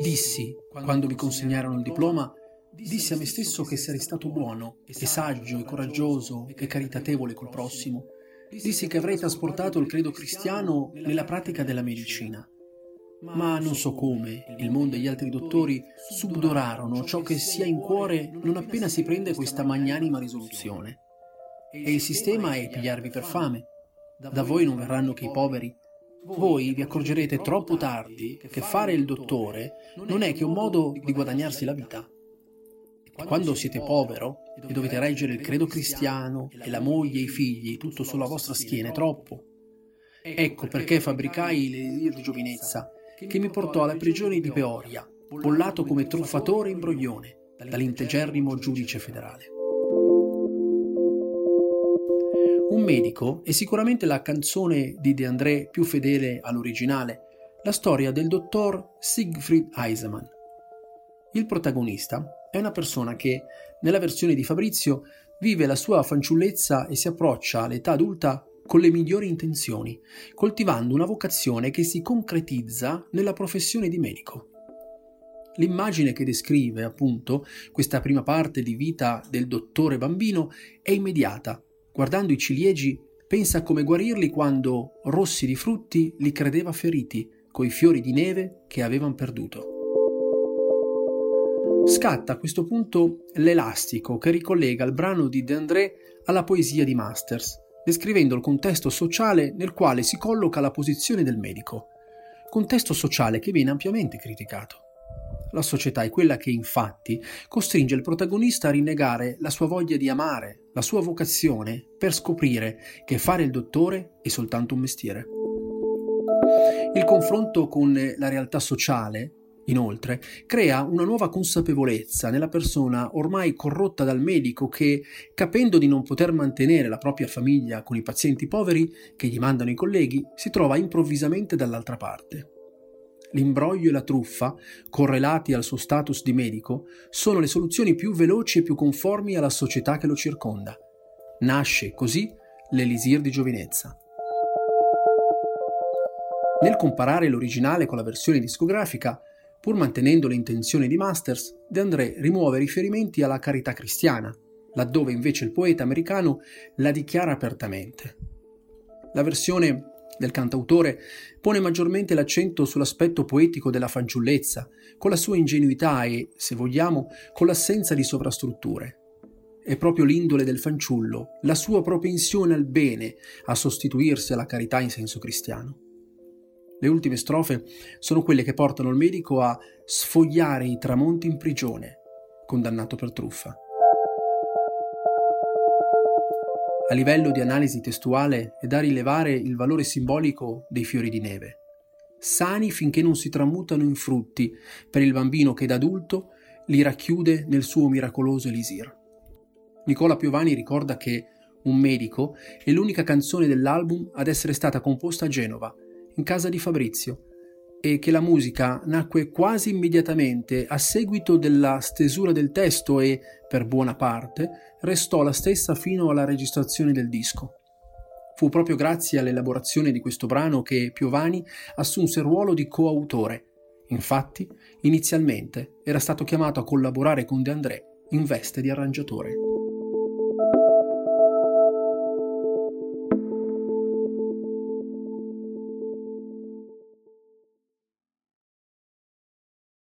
Dissi, quando mi consegnarono il diploma, dissi a me stesso che sarei stato buono, e saggio, e coraggioso, e caritatevole col prossimo. Dissi che avrei trasportato il credo cristiano nella pratica della medicina. Ma non so come, il mondo e gli altri dottori subdorarono ciò che si ha in cuore non appena si prende questa magnanima risoluzione. E il sistema è pigliarvi per fame. Da voi non verranno che i poveri. Voi vi accorgerete troppo tardi che fare il dottore non è che un modo di guadagnarsi la vita. Quando siete povero e dovete reggere il credo cristiano e la moglie e i figli tutto sulla vostra schiena è troppo. Ecco perché fabbricai l'elisir di giovinezza che mi portò alla prigione di Peoria, bollato come truffatore e imbroglione dall'integerrimo giudice federale. Un medico è sicuramente la canzone di De André più fedele all'originale, la storia del dottor Siegfried Eisenman. Il protagonista è una persona che, nella versione di Fabrizio, vive la sua fanciullezza e si approccia all'età adulta con le migliori intenzioni, coltivando una vocazione che si concretizza nella professione di medico. L'immagine che descrive, appunto, questa prima parte di vita del dottore bambino è immediata. Guardando i ciliegi, pensa a come guarirli quando, rossi di frutti, li credeva feriti, coi fiori di neve che avevano perduto. Scatta a questo punto l'elastico che ricollega il brano di De André alla poesia di Masters, descrivendo il contesto sociale nel quale si colloca la posizione del medico, contesto sociale che viene ampiamente criticato. La società è quella che infatti costringe il protagonista a rinnegare la sua voglia di amare, la sua vocazione, per scoprire che fare il dottore è soltanto un mestiere. Il confronto con la realtà sociale Inoltre, crea una nuova consapevolezza nella persona ormai corrotta dal medico che, capendo di non poter mantenere la propria famiglia con i pazienti poveri che gli mandano i colleghi, si trova improvvisamente dall'altra parte. L'imbroglio e la truffa, correlati al suo status di medico, sono le soluzioni più veloci e più conformi alla società che lo circonda. Nasce così l'elisir di giovinezza. Nel comparare l'originale con la versione discografica, Pur mantenendo le intenzioni di Masters, De André rimuove riferimenti alla carità cristiana, laddove invece il poeta americano la dichiara apertamente. La versione del cantautore pone maggiormente l'accento sull'aspetto poetico della fanciullezza, con la sua ingenuità e, se vogliamo, con l'assenza di sovrastrutture. È proprio l'indole del fanciullo, la sua propensione al bene, a sostituirsi alla carità in senso cristiano. Le ultime strofe sono quelle che portano il medico a sfogliare i tramonti in prigione, condannato per truffa. A livello di analisi testuale è da rilevare il valore simbolico dei fiori di neve, sani finché non si tramutano in frutti per il bambino che da adulto li racchiude nel suo miracoloso elisir. Nicola Piovani ricorda che Un medico è l'unica canzone dell'album ad essere stata composta a Genova in casa di Fabrizio e che la musica nacque quasi immediatamente a seguito della stesura del testo e, per buona parte, restò la stessa fino alla registrazione del disco. Fu proprio grazie all'elaborazione di questo brano che Piovani assunse il ruolo di coautore. Infatti, inizialmente era stato chiamato a collaborare con De André in veste di arrangiatore.